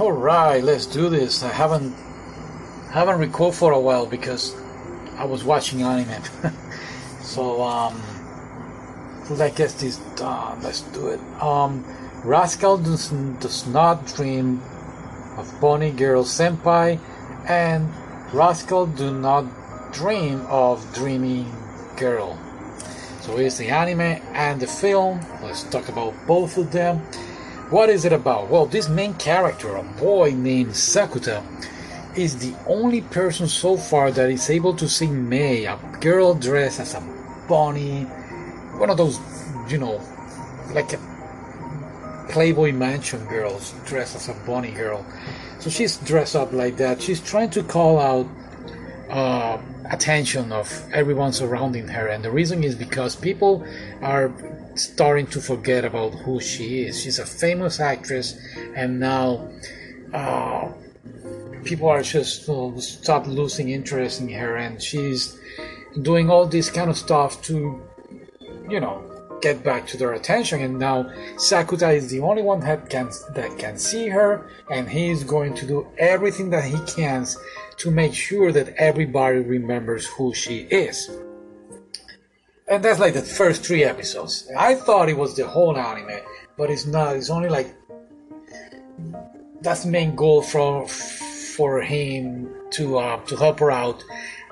All right, let's do this. I haven't haven't recorded for a while because I was watching anime. so um, let's get this done. Let's do it. Um, Rascal does, does not dream of Bunny Girl Senpai, and Rascal do not dream of Dreaming Girl. So here's the anime and the film. Let's talk about both of them. What is it about? Well, this main character, a boy named Sakuta, is the only person so far that is able to see Mai, a girl dressed as a bunny, one of those, you know, like a Playboy Mansion girls dressed as a bunny girl. So she's dressed up like that. She's trying to call out uh, attention of everyone surrounding her, and the reason is because people are starting to forget about who she is. She's a famous actress, and now uh, people are just uh, stop losing interest in her, and she's doing all this kind of stuff to, you know, get back to their attention. And now Sakuta is the only one that can that can see her, and he is going to do everything that he can to make sure that everybody remembers who she is. And that's like the first three episodes. I thought it was the whole anime, but it's not. It's only like that's the main goal for for him to uh, to help her out,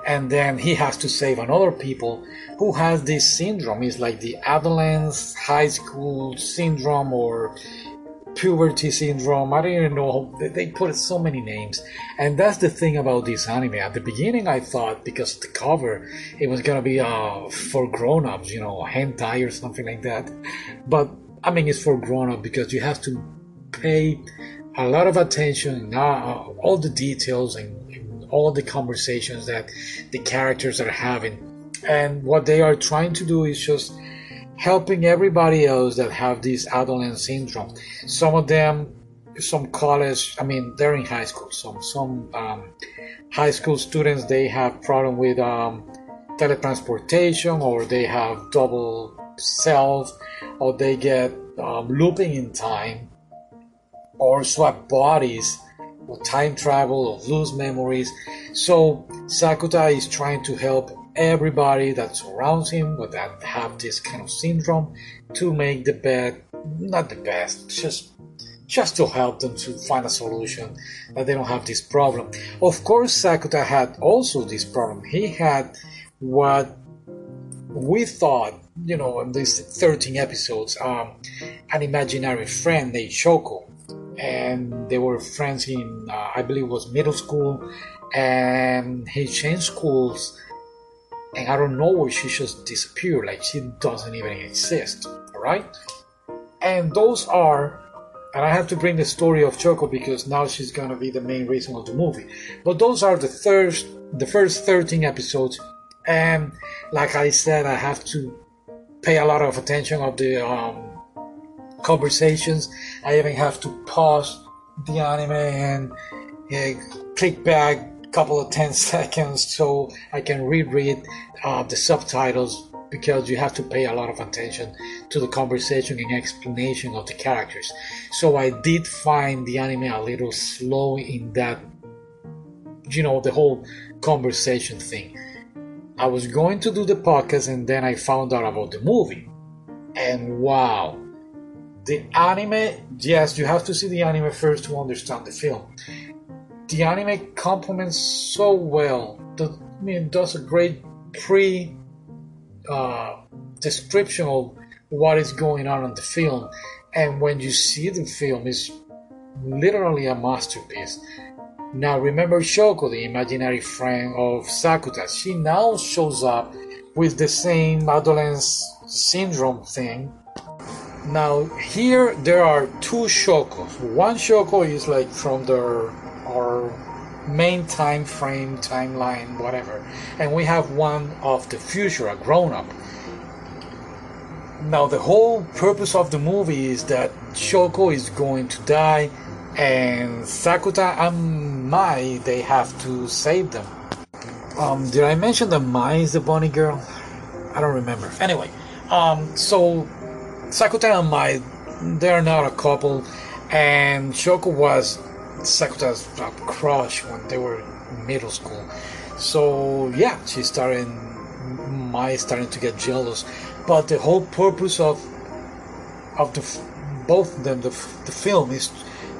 and then he has to save another people who has this syndrome. It's like the adolescence high school syndrome or puberty syndrome. I don't even know. They put so many names. And that's the thing about this anime. At the beginning, I thought because of the cover, it was gonna be uh, for grown ups, you know, hentai or something like that. But I mean, it's for grown up because you have to pay a lot of attention, uh, all the details and all the conversations that the characters are having. And what they are trying to do is just helping everybody else that have this adolescent syndrome. Some of them, some college, I mean, they're in high school. Some some um, high school students they have problem with um, teletransportation, or they have double self, or they get um, looping in time, or swap bodies, or time travel, or lose memories. So Sakuta is trying to help everybody that surrounds him with that have this kind of syndrome to make the best not the best just just to help them to find a solution that they don't have this problem. Of course sakuta had also this problem. He had what we thought you know in these 13 episodes um, an imaginary friend named shoko and they were friends in uh, i believe was middle school and he changed schools and I don't know she just disappeared, like she doesn't even exist. Alright? And those are and I have to bring the story of Shoko because now she's gonna be the main reason of the movie. But those are the first the first 13 episodes and like I said I have to pay a lot of attention of the um, conversations. I even have to pause the anime and uh, click back a couple of 10 seconds so I can reread uh, the subtitles because you have to pay a lot of attention to the conversation and explanation of the characters. So I did find the anime a little slow in that, you know, the whole conversation thing. I was going to do the podcast and then I found out about the movie. And wow, the anime, yes, you have to see the anime first to understand the film the anime complements so well. The, I mean, does a great pre uh, description of what is going on in the film, and when you see the film, it's literally a masterpiece. Now, remember Shoko, the imaginary friend of Sakuta. She now shows up with the same adolescence syndrome thing. Now, here there are two Shokos. One Shoko is like from the our main time frame, timeline, whatever. And we have one of the future, a grown up. Now, the whole purpose of the movie is that Shoko is going to die, and Sakuta and Mai they have to save them. Um, did I mention that Mai is the bunny girl? I don't remember. Anyway, um, so Sakuta and Mai, they're not a couple, and Shoko was Sakuta's crush when they were in middle school. So yeah, she started. Mai starting to get jealous, but the whole purpose of of the both of them, the, the film is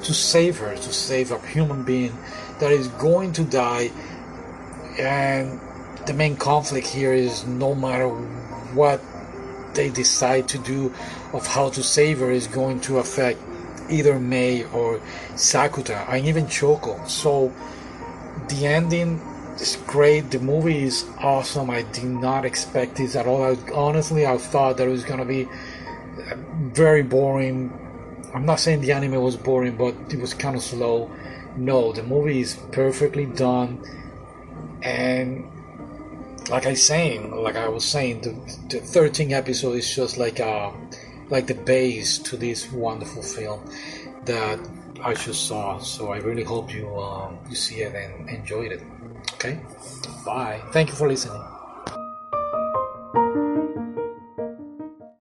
to save her, to save a human being that is going to die, and the main conflict here is no matter what they decide to do of how to save her is going to affect either Mai or Sakuta and even Shoko. So the ending is great. The movie is awesome. I did not expect this at all. I, honestly, I thought that it was gonna be uh, very boring. I'm not saying the anime was boring, but it was kind of slow. No, the movie is perfectly done, and like I saying, like I was saying, the, the 13th episode is just like a like the base to this wonderful film that I just saw. So I really hope you um, you see it and enjoyed it. Okay, bye. Thank you for listening.